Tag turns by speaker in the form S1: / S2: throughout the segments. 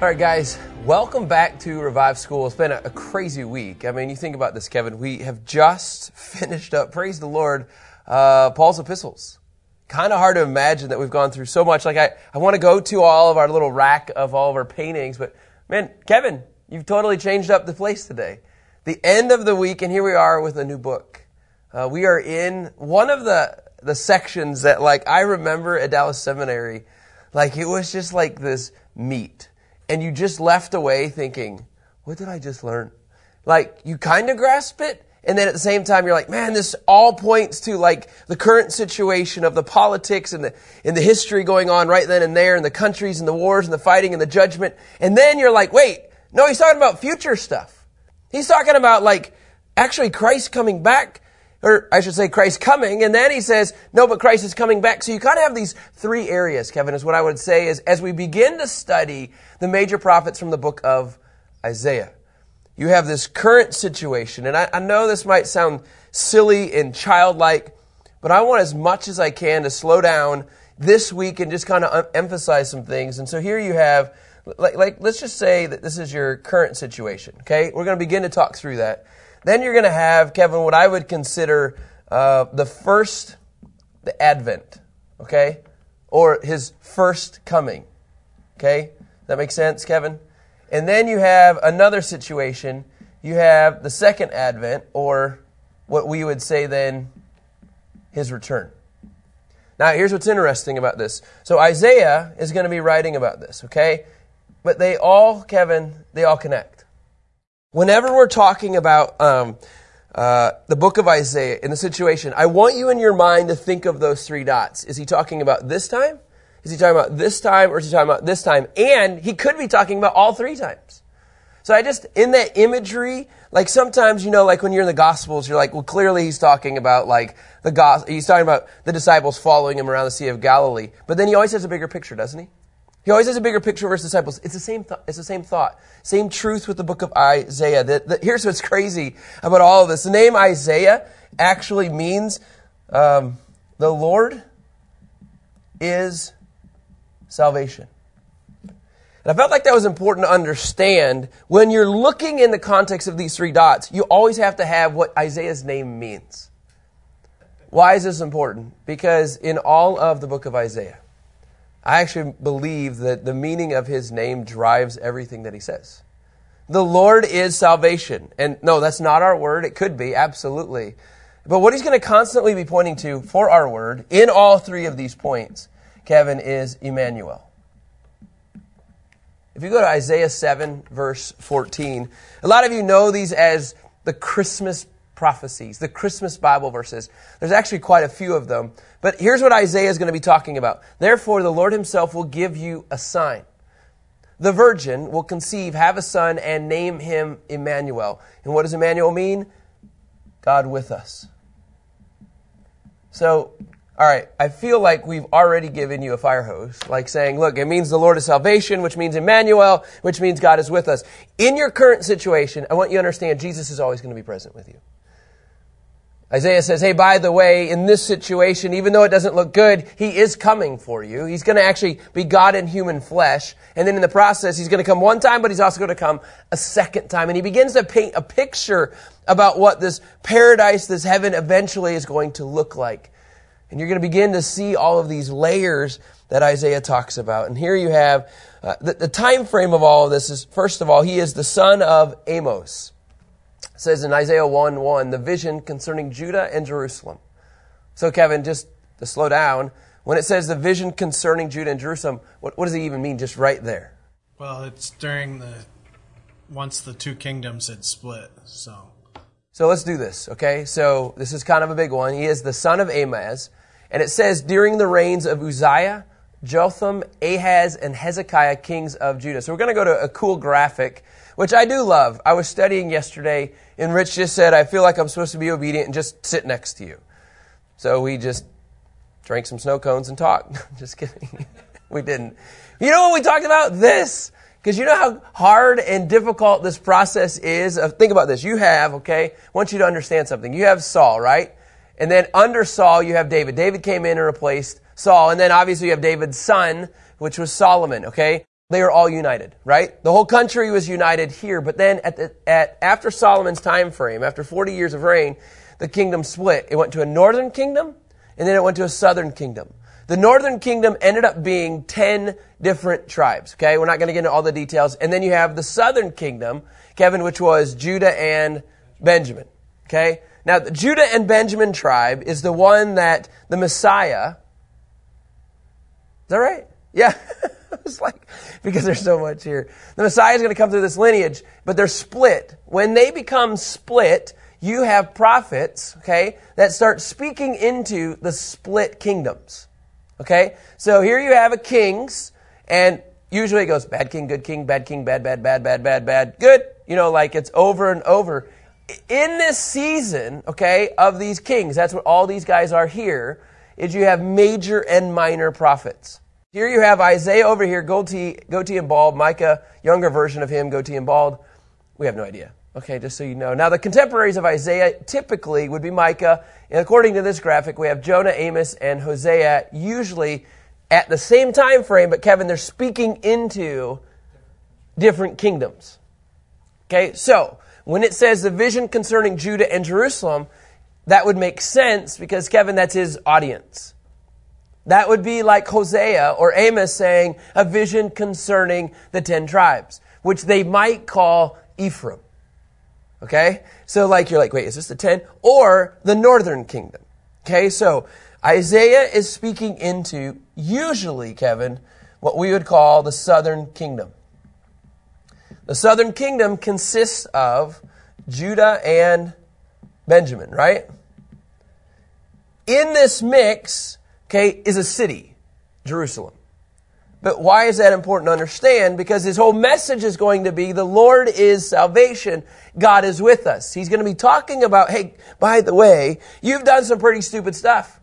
S1: All right, guys, welcome back to Revive School. It's been a, a, crazy week. I mean, you think about this, Kevin. We have just finished up, praise the Lord, uh, Paul's epistles. Kind of hard to imagine that we've gone through so much. Like, I, I want to go to all of our little rack of all of our paintings, but man, Kevin, you've totally changed up the place today. The end of the week, and here we are with a new book. Uh, we are in one of the, the sections that, like, I remember at Dallas Seminary, like, it was just like this meat and you just left away thinking, what did I just learn? Like, you kind of grasp it, and then at the same time, you're like, man, this all points to like the current situation of the politics and the, and the history going on right then and there, and the countries and the wars and the fighting and the judgment. And then you're like, wait, no, he's talking about future stuff. He's talking about like actually Christ coming back or I should say Christ coming, and then he says, no, but Christ is coming back. So you kind of have these three areas, Kevin, is what I would say is as we begin to study the major prophets from the book of Isaiah. You have this current situation, and I, I know this might sound silly and childlike, but I want as much as I can to slow down this week and just kind of emphasize some things. And so here you have, like, like let's just say that this is your current situation, okay? We're going to begin to talk through that. Then you're going to have, Kevin, what I would consider uh, the first, the Advent, okay? Or his first coming, okay? That makes sense, Kevin? And then you have another situation. You have the second Advent, or what we would say then, his return. Now, here's what's interesting about this. So, Isaiah is going to be writing about this, okay? But they all, Kevin, they all connect. Whenever we're talking about um, uh, the book of Isaiah in the situation, I want you in your mind to think of those three dots. Is he talking about this time? Is he talking about this time or is he talking about this time? And he could be talking about all three times. So I just, in that imagery, like sometimes, you know, like when you're in the Gospels, you're like, well, clearly he's talking about like the gospel, he's talking about the disciples following him around the Sea of Galilee. But then he always has a bigger picture, doesn't he? He always has a bigger picture his disciples. It's the same. Th- it's the same thought, same truth with the book of Isaiah. The, the, here's what's crazy about all of this: the name Isaiah actually means um, the Lord is salvation. And I felt like that was important to understand when you're looking in the context of these three dots. You always have to have what Isaiah's name means. Why is this important? Because in all of the book of Isaiah I actually believe that the meaning of his name drives everything that he says. The Lord is salvation. And no, that's not our word. It could be, absolutely. But what he's going to constantly be pointing to for our word in all three of these points, Kevin, is Emmanuel. If you go to Isaiah 7, verse 14, a lot of you know these as the Christmas prophecies, the Christmas Bible verses. There's actually quite a few of them. But here's what Isaiah is going to be talking about. Therefore, the Lord himself will give you a sign. The virgin will conceive, have a son, and name him Emmanuel. And what does Emmanuel mean? God with us. So, all right, I feel like we've already given you a fire hose, like saying, look, it means the Lord is salvation, which means Emmanuel, which means God is with us. In your current situation, I want you to understand Jesus is always going to be present with you. Isaiah says, hey, by the way, in this situation, even though it doesn't look good, he is coming for you. He's going to actually be God in human flesh. And then in the process, he's going to come one time, but he's also going to come a second time. And he begins to paint a picture about what this paradise, this heaven eventually is going to look like. And you're going to begin to see all of these layers that Isaiah talks about. And here you have uh, the, the time frame of all of this is, first of all, he is the son of Amos says in Isaiah 1 1, the vision concerning Judah and Jerusalem. So, Kevin, just to slow down, when it says the vision concerning Judah and Jerusalem, what, what does it even mean just right there?
S2: Well, it's during the, once the two kingdoms had split, so.
S1: So let's do this, okay? So this is kind of a big one. He is the son of Amoz, and it says during the reigns of Uzziah, Jotham, Ahaz, and Hezekiah, kings of Judah. So we're going to go to a cool graphic which I do love. I was studying yesterday, and Rich just said, I feel like I'm supposed to be obedient and just sit next to you. So we just drank some snow cones and talked. just kidding. we didn't. You know what we talked about? This. Because you know how hard and difficult this process is? Think about this. You have, okay, I want you to understand something. You have Saul, right? And then under Saul, you have David. David came in and replaced Saul. And then obviously you have David's son, which was Solomon, okay? They were all united, right? The whole country was united here. But then at the, at, after Solomon's time frame, after 40 years of reign, the kingdom split. It went to a northern kingdom and then it went to a southern kingdom. The northern kingdom ended up being 10 different tribes. Okay. We're not going to get into all the details. And then you have the southern kingdom, Kevin, which was Judah and Benjamin. Okay. Now, the Judah and Benjamin tribe is the one that the Messiah. Is that right? Yeah. it's like, because there's so much here. The Messiah is going to come through this lineage, but they're split. When they become split, you have prophets, okay, that start speaking into the split kingdoms. Okay? So here you have a kings, and usually it goes bad king, good king, bad king, bad, bad, bad, bad, bad, bad, good. You know, like it's over and over. In this season, okay, of these kings, that's what all these guys are here, is you have major and minor prophets. Here you have Isaiah over here, goatee, goatee and bald, Micah, younger version of him, goatee and bald. We have no idea. Okay, just so you know. Now, the contemporaries of Isaiah typically would be Micah, and according to this graphic, we have Jonah, Amos, and Hosea usually at the same time frame, but Kevin, they're speaking into different kingdoms. Okay, so when it says the vision concerning Judah and Jerusalem, that would make sense because Kevin, that's his audience. That would be like Hosea or Amos saying a vision concerning the ten tribes, which they might call Ephraim. Okay? So like you're like, wait, is this the 10? Or the northern kingdom. Okay? So Isaiah is speaking into usually, Kevin, what we would call the southern kingdom. The southern kingdom consists of Judah and Benjamin, right? In this mix, okay, is a city, Jerusalem. But why is that important to understand? Because his whole message is going to be the Lord is salvation. God is with us. He's going to be talking about, hey, by the way, you've done some pretty stupid stuff.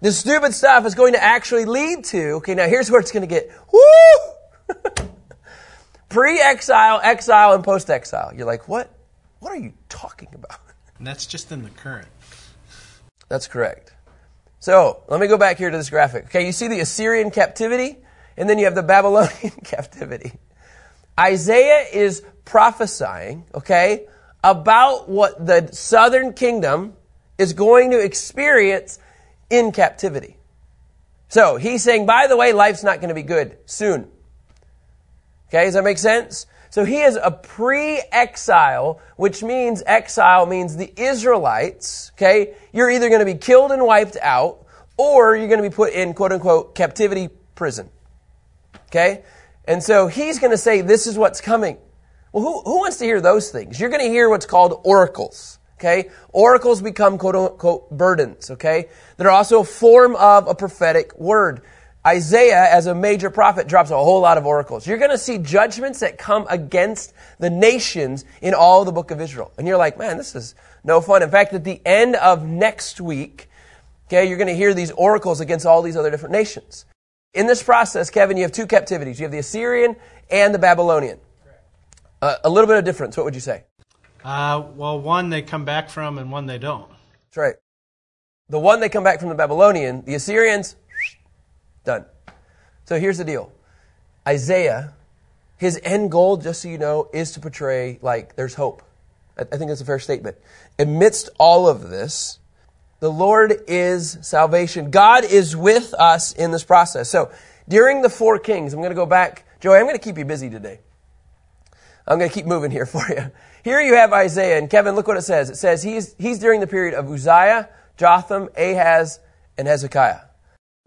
S1: This stupid stuff is going to actually lead to, okay, now here's where it's going to get, woo! Pre-exile, exile, and post-exile. You're like, what? What are you talking about?
S2: And that's just in the current.
S1: That's correct. So let me go back here to this graphic. Okay, you see the Assyrian captivity, and then you have the Babylonian captivity. Isaiah is prophesying, okay, about what the southern kingdom is going to experience in captivity. So he's saying, by the way, life's not going to be good soon. Okay, does that make sense? So he is a pre-exile, which means exile means the Israelites, okay, you're either going to be killed and wiped out, or you're going to be put in quote unquote captivity prison. Okay? And so he's going to say, this is what's coming. Well, who, who wants to hear those things? You're going to hear what's called oracles. Okay? Oracles become quote unquote burdens. Okay? They're also a form of a prophetic word. Isaiah, as a major prophet, drops a whole lot of oracles. You're going to see judgments that come against the nations in all the book of Israel. And you're like, man, this is no fun. In fact, at the end of next week, okay, you're going to hear these oracles against all these other different nations. In this process, Kevin, you have two captivities. You have the Assyrian and the Babylonian. Uh, a little bit of difference. What would you say?
S2: Uh, well, one they come back from and one they don't.
S1: That's right. The one they come back from the Babylonian, the Assyrians, Done. So here's the deal Isaiah, his end goal, just so you know, is to portray like there's hope. I think that's a fair statement. Amidst all of this, the Lord is salvation. God is with us in this process. So during the four kings, I'm going to go back. Joey, I'm going to keep you busy today. I'm going to keep moving here for you. Here you have Isaiah, and Kevin, look what it says. It says he's, he's during the period of Uzziah, Jotham, Ahaz, and Hezekiah.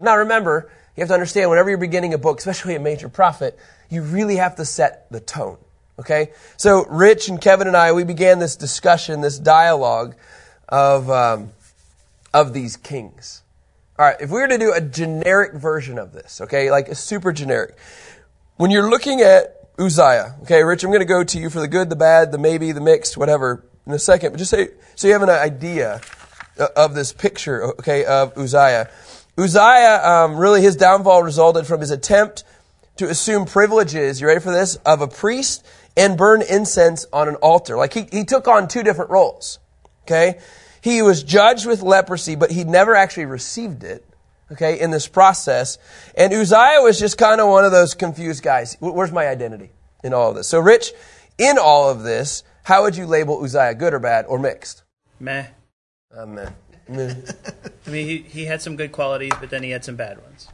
S1: Now remember, you have to understand whenever you're beginning a book, especially a major prophet, you really have to set the tone. Okay? So, Rich and Kevin and I, we began this discussion, this dialogue of, um, of these kings. All right, if we were to do a generic version of this, okay, like a super generic, when you're looking at Uzziah. Okay, Rich, I'm going to go to you for the good, the bad, the maybe, the mixed, whatever, in a second. But just say, so you have an idea of this picture, okay, of Uzziah. Uzziah, um, really, his downfall resulted from his attempt to assume privileges, you ready for this, of a priest and burn incense on an altar. Like he, he took on two different roles. Okay? He was judged with leprosy, but he never actually received it. Okay, in this process. And Uzziah was just kind of one of those confused guys. Where's my identity in all of this? So, Rich, in all of this, how would you label Uzziah? Good or bad or mixed?
S3: Meh.
S1: Uh, meh.
S3: Meh. I mean, he, he had some good qualities, but then he had some bad ones.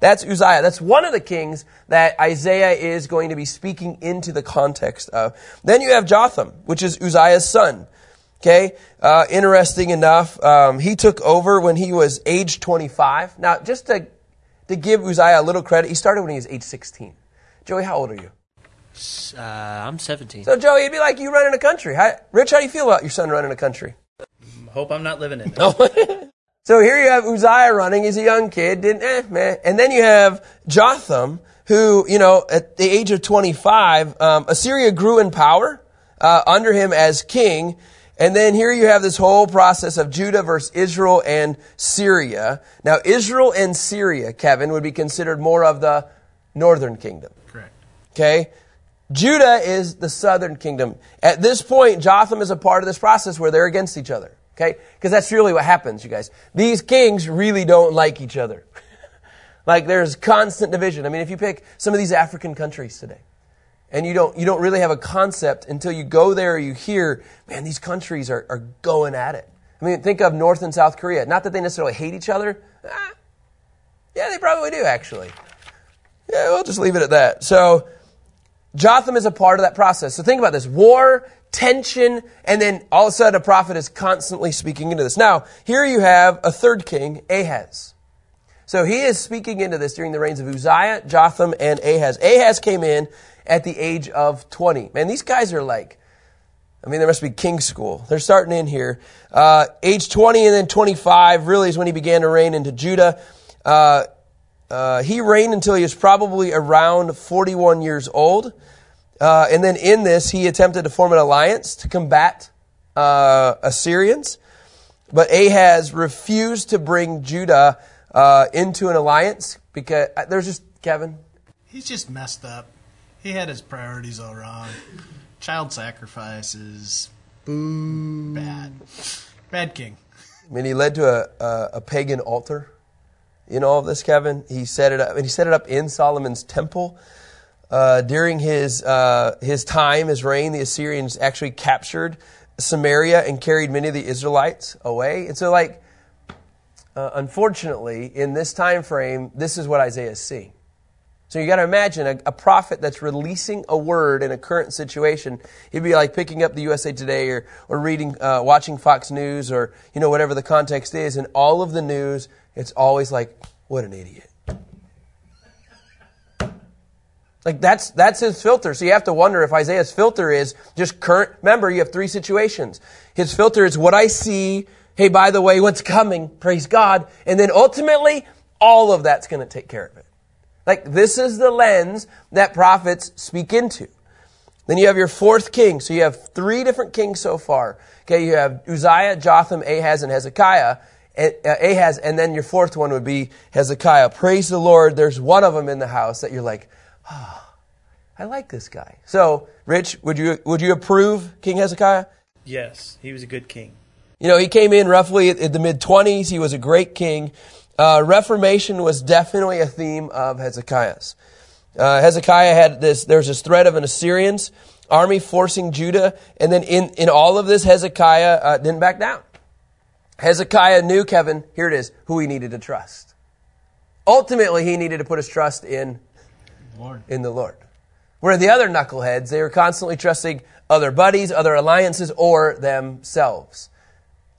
S1: That's Uzziah. That's one of the kings that Isaiah is going to be speaking into the context of. Then you have Jotham, which is Uzziah's son. Okay, uh, interesting enough, um, he took over when he was age 25. Now, just to, to give Uzziah a little credit, he started when he was age 16. Joey, how old are you?
S4: Uh, I'm 17.
S1: So, Joey, it'd be like you running a country. How, Rich, how do you feel about your son running a country?
S3: Hope I'm not living in it.
S1: so here you have Uzziah running. He's a young kid. Didn't, eh, man. And then you have Jotham, who, you know, at the age of 25, um, Assyria grew in power uh, under him as king. And then here you have this whole process of Judah versus Israel and Syria. Now, Israel and Syria, Kevin, would be considered more of the northern kingdom.
S2: Correct.
S1: Okay? Judah is the southern kingdom. At this point, Jotham is a part of this process where they're against each other. Okay? Because that's really what happens, you guys. These kings really don't like each other. like there's constant division. I mean, if you pick some of these African countries today, and you don't, you don't really have a concept until you go there you hear, man, these countries are, are going at it. I mean, think of North and South Korea. Not that they necessarily hate each other. Ah, yeah, they probably do, actually. Yeah, we'll just leave it at that. So, Jotham is a part of that process. So think about this. War, tension, and then all of a sudden a prophet is constantly speaking into this. Now, here you have a third king, Ahaz. So he is speaking into this during the reigns of Uzziah, Jotham, and Ahaz. Ahaz came in at the age of 20. Man, these guys are like, I mean, there must be king school. They're starting in here. Uh, age 20 and then 25 really is when he began to reign into Judah. Uh, uh, he reigned until he was probably around 41 years old. Uh, and then in this, he attempted to form an alliance to combat uh, Assyrians. But Ahaz refused to bring Judah uh, into an alliance because there's just, Kevin.
S2: He's just messed up. He had his priorities all wrong. Child sacrifices. Boo. Bad. Bad king.
S1: I mean, he led to a, a, a pagan altar in all of this, Kevin. He set it up, and he set it up in Solomon's temple. Uh, during his uh, his time, his reign, the Assyrians actually captured Samaria and carried many of the Israelites away. And so, like, uh, unfortunately, in this time frame, this is what Isaiah is seeing. So you got to imagine a, a, prophet that's releasing a word in a current situation. He'd be like picking up the USA Today or, or reading, uh, watching Fox News or, you know, whatever the context is. And all of the news, it's always like, what an idiot. Like that's, that's his filter. So you have to wonder if Isaiah's filter is just current. Remember, you have three situations. His filter is what I see. Hey, by the way, what's coming? Praise God. And then ultimately, all of that's going to take care of it. Like, this is the lens that prophets speak into. Then you have your fourth king. So you have three different kings so far. Okay, you have Uzziah, Jotham, Ahaz, and Hezekiah. Uh, Ahaz, and then your fourth one would be Hezekiah. Praise the Lord. There's one of them in the house that you're like, oh, I like this guy. So, Rich, would you would you approve King Hezekiah?
S3: Yes, he was a good king.
S1: You know, he came in roughly in the mid 20s. He was a great king. Uh, Reformation was definitely a theme of Hezekiah's. Uh, Hezekiah had this, there's this threat of an Assyrians army forcing Judah, and then in, in all of this, Hezekiah uh, didn't back down. Hezekiah knew, Kevin, here it is, who he needed to trust. Ultimately, he needed to put his trust in,
S2: Lord.
S1: in the Lord. Where the other knuckleheads, they were constantly trusting other buddies, other alliances, or themselves.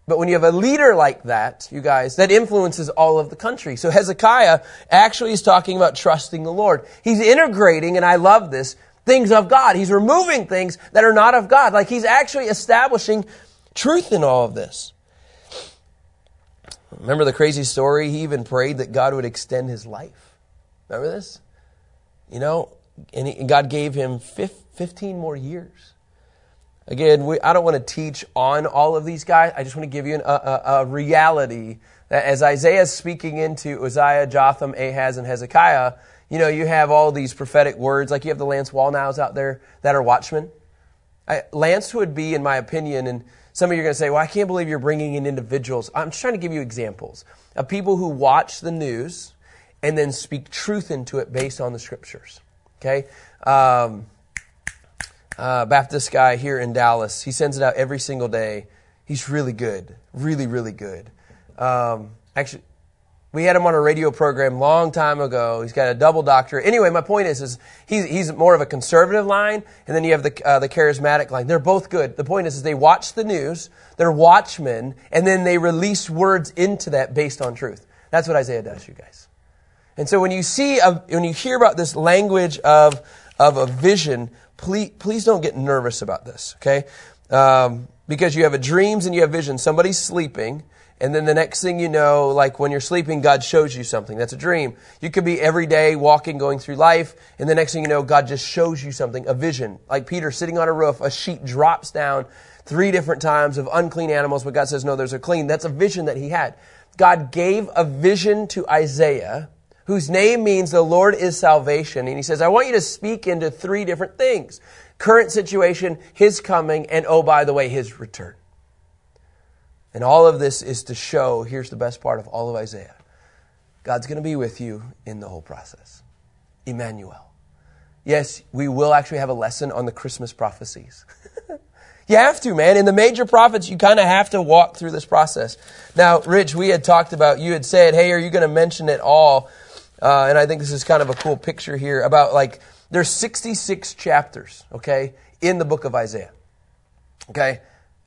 S1: But when you have a leader like that, you guys, that influences all of the country. So Hezekiah actually is talking about trusting the Lord. He's integrating, and I love this, things of God. He's removing things that are not of God. Like he's actually establishing truth in all of this. Remember the crazy story? He even prayed that God would extend his life. Remember this? You know, and, he, and God gave him 15 more years. Again, we, I don't want to teach on all of these guys. I just want to give you an, a, a, a reality that as Isaiah is speaking into Uzziah, Jotham, Ahaz, and Hezekiah, you know, you have all these prophetic words, like you have the Lance Wallnaus out there that are watchmen. I, Lance would be, in my opinion, and some of you are going to say, well, I can't believe you're bringing in individuals. I'm just trying to give you examples of people who watch the news and then speak truth into it based on the scriptures. Okay? Um, uh, Baptist guy here in Dallas, he sends it out every single day. He's really good. Really, really good. Um, actually, we had him on a radio program long time ago. He's got a double doctorate. Anyway, my point is, is he's, he's more of a conservative line, and then you have the, uh, the charismatic line. They're both good. The point is, is they watch the news, they're watchmen, and then they release words into that based on truth. That's what Isaiah does, you guys. And so when you see, a, when you hear about this language of, of a vision, please, please don't get nervous about this, okay? Um, because you have a dreams and you have visions. Somebody's sleeping, and then the next thing you know, like when you're sleeping, God shows you something. That's a dream. You could be every day walking, going through life, and the next thing you know, God just shows you something, a vision. Like Peter sitting on a roof, a sheet drops down three different times of unclean animals, but God says, no, those are clean. That's a vision that he had. God gave a vision to Isaiah, whose name means the Lord is salvation. And he says, I want you to speak into three different things. Current situation, his coming, and oh, by the way, his return. And all of this is to show here's the best part of all of Isaiah God's going to be with you in the whole process. Emmanuel. Yes, we will actually have a lesson on the Christmas prophecies. you have to, man. In the major prophets, you kind of have to walk through this process. Now, Rich, we had talked about, you had said, hey, are you going to mention it all? Uh, and I think this is kind of a cool picture here about like, there's 66 chapters, okay, in the book of Isaiah. Okay?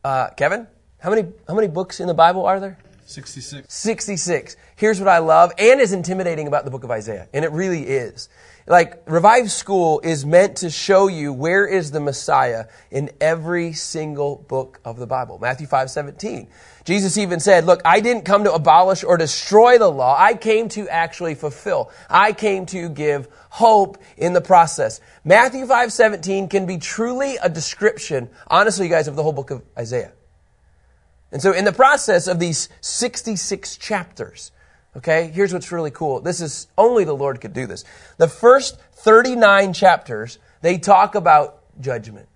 S1: Uh, Kevin? How many, how many books in the Bible are there?
S2: 66.
S1: 66. Here's what I love and is intimidating about the book of Isaiah. And it really is. Like, Revive School is meant to show you where is the Messiah in every single book of the Bible. Matthew 5, 17. Jesus even said, look, I didn't come to abolish or destroy the law. I came to actually fulfill. I came to give hope in the process. Matthew 5, 17 can be truly a description, honestly, you guys, of the whole book of Isaiah. And so in the process of these 66 chapters, okay, here's what's really cool. This is only the Lord could do this. The first 39 chapters, they talk about judgment.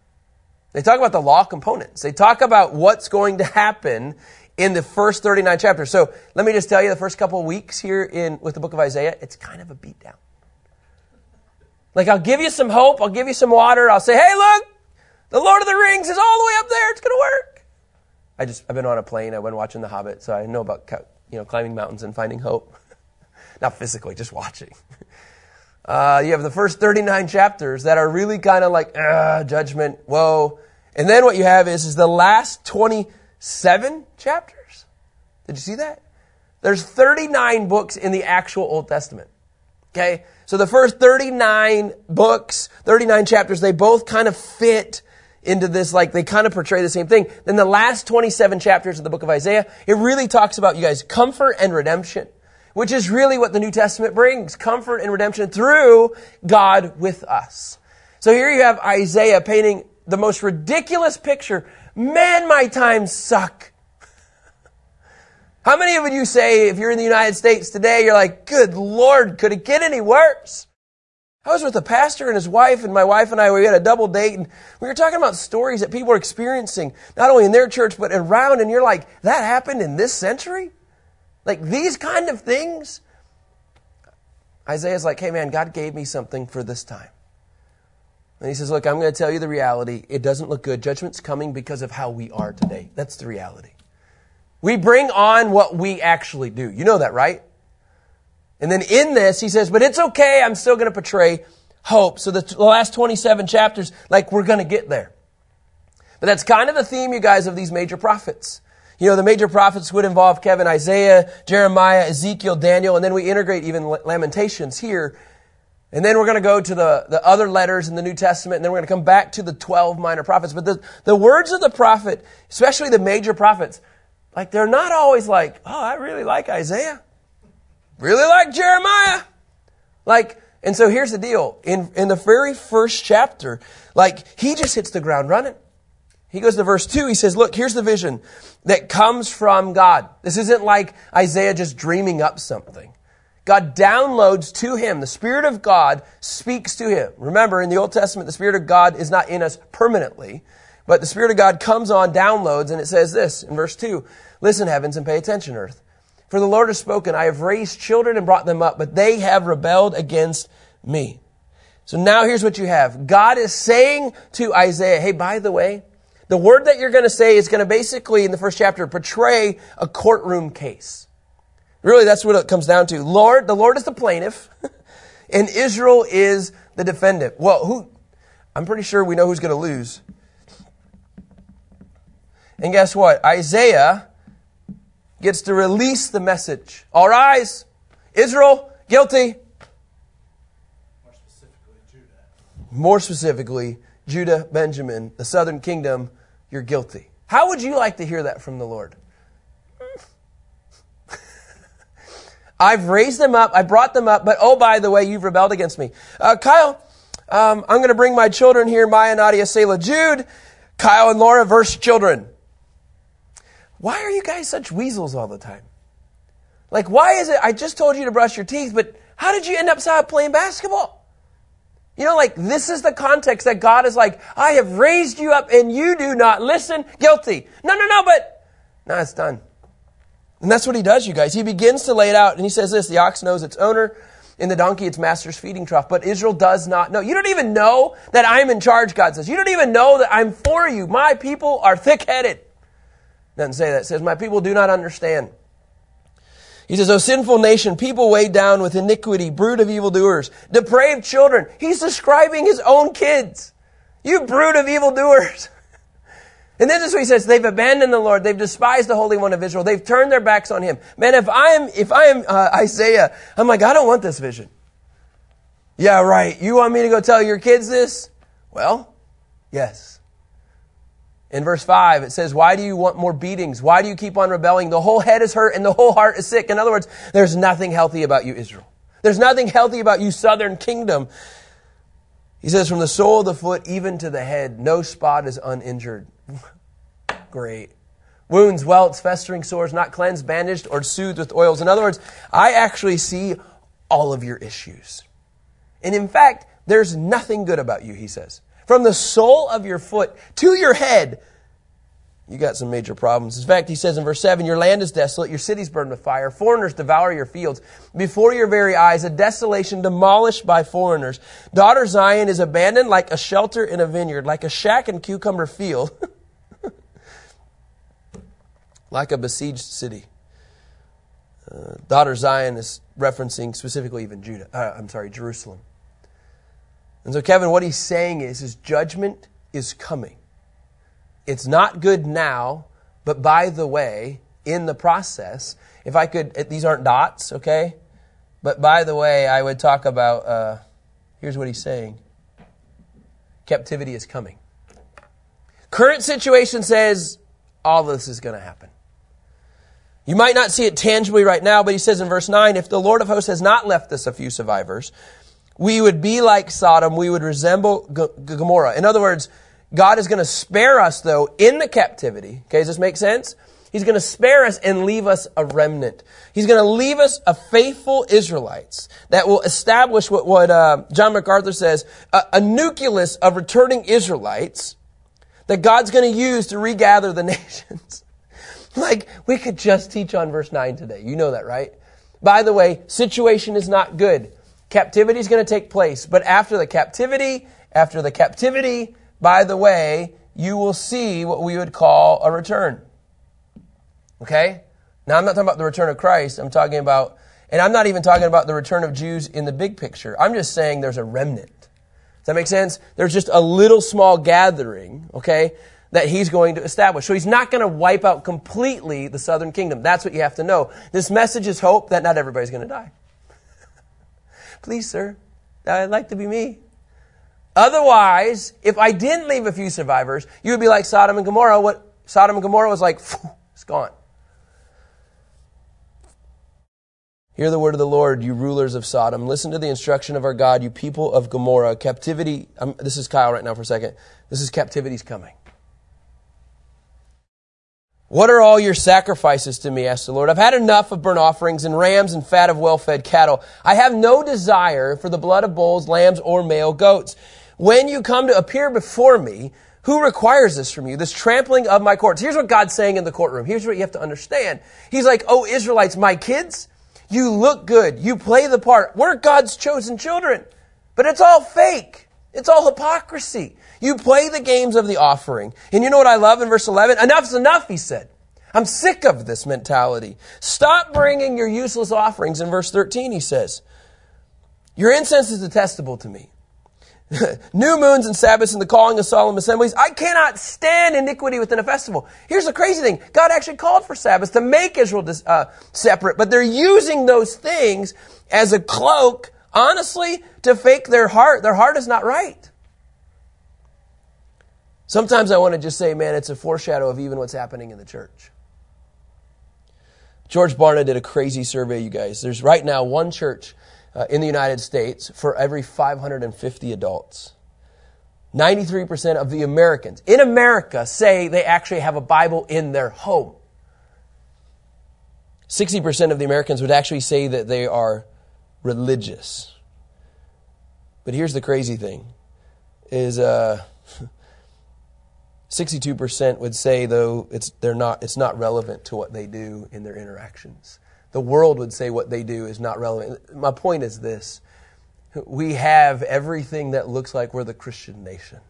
S1: They talk about the law components. They talk about what's going to happen in the first 39 chapters. So let me just tell you, the first couple weeks here in with the book of Isaiah, it's kind of a beatdown. Like I'll give you some hope, I'll give you some water, I'll say, hey, look, the Lord of the Rings is all the way up there, it's to work. I just I've been on a plane. I went watching The Hobbit, so I know about you know climbing mountains and finding hope. Not physically, just watching. Uh, you have the first 39 chapters that are really kind of like uh, judgment, whoa, and then what you have is is the last 27 chapters. Did you see that? There's 39 books in the actual Old Testament. Okay, so the first 39 books, 39 chapters, they both kind of fit into this, like they kind of portray the same thing. Then the last 27 chapters of the book of Isaiah, it really talks about, you guys, comfort and redemption, which is really what the New Testament brings. Comfort and redemption through God with us. So here you have Isaiah painting the most ridiculous picture. Man, my times suck. How many of you say, if you're in the United States today, you're like, good Lord, could it get any worse? I was with a pastor and his wife, and my wife and I, we had a double date, and we were talking about stories that people are experiencing, not only in their church, but around, and you're like, that happened in this century? Like these kind of things? Isaiah's like, hey man, God gave me something for this time. And he says, look, I'm going to tell you the reality. It doesn't look good. Judgment's coming because of how we are today. That's the reality. We bring on what we actually do. You know that, right? And then in this, he says, but it's okay. I'm still going to portray hope. So the, the last 27 chapters, like we're going to get there. But that's kind of the theme, you guys, of these major prophets. You know, the major prophets would involve Kevin, Isaiah, Jeremiah, Ezekiel, Daniel, and then we integrate even Lamentations here. And then we're going to go to the, the other letters in the New Testament, and then we're going to come back to the 12 minor prophets. But the, the words of the prophet, especially the major prophets, like they're not always like, oh, I really like Isaiah. Really like Jeremiah. Like, And so here's the deal. In, in the very first chapter, like, he just hits the ground running. He goes to verse 2. He says, Look, here's the vision that comes from God. This isn't like Isaiah just dreaming up something. God downloads to him. The Spirit of God speaks to him. Remember, in the Old Testament, the Spirit of God is not in us permanently, but the Spirit of God comes on, downloads, and it says this in verse 2 Listen, heavens, and pay attention, earth. For the Lord has spoken, I have raised children and brought them up, but they have rebelled against me. So now here's what you have. God is saying to Isaiah, hey, by the way, the word that you're going to say is going to basically, in the first chapter, portray a courtroom case. Really, that's what it comes down to. Lord, the Lord is the plaintiff, and Israel is the defendant. Well, who? I'm pretty sure we know who's going to lose. And guess what? Isaiah gets to release the message. All rise. Israel, guilty.
S2: More specifically, Judah.
S1: More specifically, Judah, Benjamin, the southern kingdom, you're guilty. How would you like to hear that from the Lord? I've raised them up, I brought them up, but oh, by the way, you've rebelled against me. Uh, Kyle, um, I'm going to bring my children here Maya, Nadia, Selah, Jude, Kyle, and Laura, verse children. Why are you guys such weasels all the time? Like, why is it? I just told you to brush your teeth, but how did you end up playing basketball? You know, like, this is the context that God is like, I have raised you up and you do not listen. Guilty. No, no, no, but, no, it's done. And that's what he does, you guys. He begins to lay it out and he says this, the ox knows its owner, in the donkey its master's feeding trough, but Israel does not know. You don't even know that I'm in charge, God says. You don't even know that I'm for you. My people are thick-headed. Doesn't say that. It says, my people do not understand. He says, O sinful nation, people weighed down with iniquity, brood of evildoers, depraved children. He's describing his own kids. You brood of evildoers. And then this is what he says, they've abandoned the Lord, they've despised the Holy One of Israel, they've turned their backs on him. Man, if I am, if I am uh, Isaiah, I'm like, I don't want this vision. Yeah, right. You want me to go tell your kids this? Well, yes. In verse 5, it says, Why do you want more beatings? Why do you keep on rebelling? The whole head is hurt and the whole heart is sick. In other words, there's nothing healthy about you, Israel. There's nothing healthy about you, southern kingdom. He says, From the sole of the foot even to the head, no spot is uninjured. Great. Wounds, welts, festering sores, not cleansed, bandaged, or soothed with oils. In other words, I actually see all of your issues. And in fact, there's nothing good about you, he says. From the sole of your foot to your head, you got some major problems. In fact, he says in verse 7 Your land is desolate, your cities burned with fire, foreigners devour your fields. Before your very eyes, a desolation demolished by foreigners. Daughter Zion is abandoned like a shelter in a vineyard, like a shack in cucumber field. like a besieged city. Uh, daughter Zion is referencing specifically even Judah. Uh, I'm sorry, Jerusalem. And so, Kevin, what he's saying is his judgment is coming. It's not good now, but by the way, in the process, if I could, these aren't dots, okay? But by the way, I would talk about, uh, here's what he's saying captivity is coming. Current situation says all this is going to happen. You might not see it tangibly right now, but he says in verse 9, if the Lord of hosts has not left us a few survivors, we would be like Sodom, we would resemble G- Gomorrah. In other words, God is going to spare us though in the captivity. Okay, does this make sense? He's going to spare us and leave us a remnant. He's going to leave us a faithful Israelites that will establish what, what uh, John MacArthur says, a, a nucleus of returning Israelites that God's going to use to regather the nations. Like, we could just teach on verse 9 today. You know that, right? By the way, situation is not good. Captivity is going to take place. But after the captivity, after the captivity, by the way, you will see what we would call a return. Okay? Now, I'm not talking about the return of Christ. I'm talking about, and I'm not even talking about the return of Jews in the big picture. I'm just saying there's a remnant. Does that make sense? There's just a little small gathering, okay, that he's going to establish. So he's not going to wipe out completely the southern kingdom. That's what you have to know. This message is hope that not everybody's going to die. Please, sir, I'd like to be me. Otherwise, if I didn't leave a few survivors, you would be like Sodom and Gomorrah. What Sodom and Gomorrah was like, it's gone. Hear the word of the Lord, you rulers of Sodom. Listen to the instruction of our God, you people of Gomorrah. Captivity, um, this is Kyle right now for a second. This is captivity's coming. What are all your sacrifices to me? asked the Lord. I've had enough of burnt offerings and rams and fat of well fed cattle. I have no desire for the blood of bulls, lambs, or male goats. When you come to appear before me, who requires this from you? This trampling of my courts. Here's what God's saying in the courtroom. Here's what you have to understand. He's like, Oh, Israelites, my kids, you look good. You play the part. We're God's chosen children. But it's all fake. It's all hypocrisy. You play the games of the offering. And you know what I love in verse 11? Enough's enough, he said. I'm sick of this mentality. Stop bringing your useless offerings. In verse 13, he says, Your incense is detestable to me. New moons and Sabbaths and the calling of solemn assemblies. I cannot stand iniquity within a festival. Here's the crazy thing. God actually called for Sabbaths to make Israel uh, separate, but they're using those things as a cloak, honestly, to fake their heart. Their heart is not right. Sometimes I want to just say, man, it's a foreshadow of even what's happening in the church. George Barna did a crazy survey, you guys. There's right now one church uh, in the United States for every 550 adults. 93% of the Americans in America say they actually have a Bible in their home. 60% of the Americans would actually say that they are religious. But here's the crazy thing is uh, 62% would say though it's they're not it's not relevant to what they do in their interactions. The world would say what they do is not relevant. My point is this we have everything that looks like we're the Christian nation.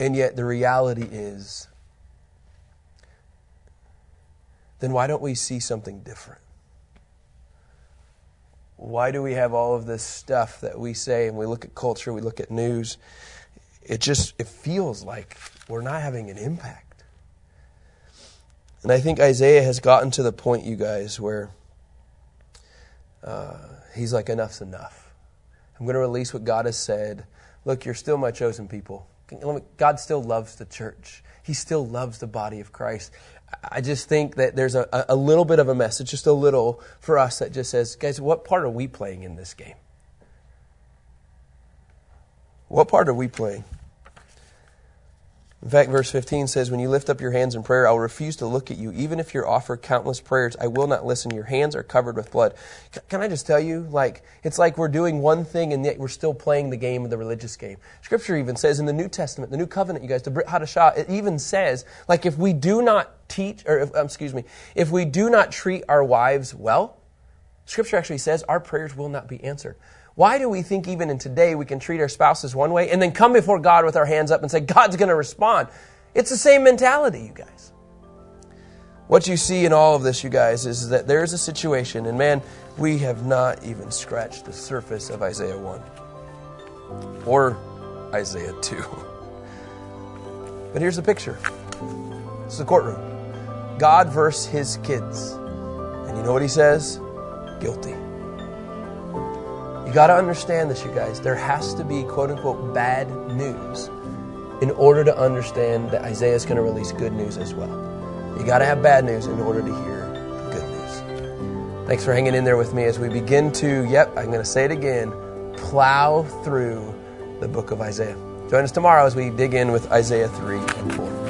S1: And yet the reality is, then why don't we see something different? Why do we have all of this stuff that we say and we look at culture, we look at news? It just it feels like we're not having an impact. And I think Isaiah has gotten to the point, you guys, where uh, he's like, enough's enough. I'm going to release what God has said. Look, you're still my chosen people. God still loves the church. He still loves the body of Christ. I just think that there's a, a little bit of a message, just a little, for us that just says, guys, what part are we playing in this game? What part are we playing? In fact, verse 15 says, When you lift up your hands in prayer, I will refuse to look at you. Even if you offer countless prayers, I will not listen. Your hands are covered with blood. Can I just tell you, like, it's like we're doing one thing and yet we're still playing the game of the religious game. Scripture even says in the New Testament, the New Covenant, you guys, the Brit Hadashah, it even says, like, if we do not teach, or if, um, excuse me, if we do not treat our wives well, Scripture actually says our prayers will not be answered. Why do we think even in today we can treat our spouses one way and then come before God with our hands up and say, God's going to respond? It's the same mentality, you guys. What you see in all of this, you guys, is that there is a situation, and man, we have not even scratched the surface of Isaiah 1 or Isaiah 2. But here's the picture it's the courtroom God versus his kids. And you know what he says? Guilty got to understand this, you guys. There has to be quote unquote bad news in order to understand that Isaiah is going to release good news as well. You got to have bad news in order to hear the good news. Thanks for hanging in there with me as we begin to, yep, I'm going to say it again, plow through the book of Isaiah. Join us tomorrow as we dig in with Isaiah 3 and 4. Thanks.